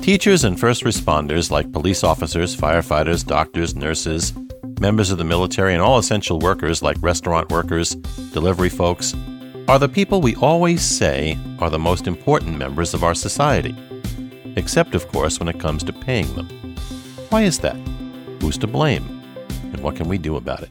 Teachers and first responders, like police officers, firefighters, doctors, nurses, members of the military, and all essential workers, like restaurant workers, delivery folks, are the people we always say are the most important members of our society. Except, of course, when it comes to paying them. Why is that? Who's to blame? And what can we do about it?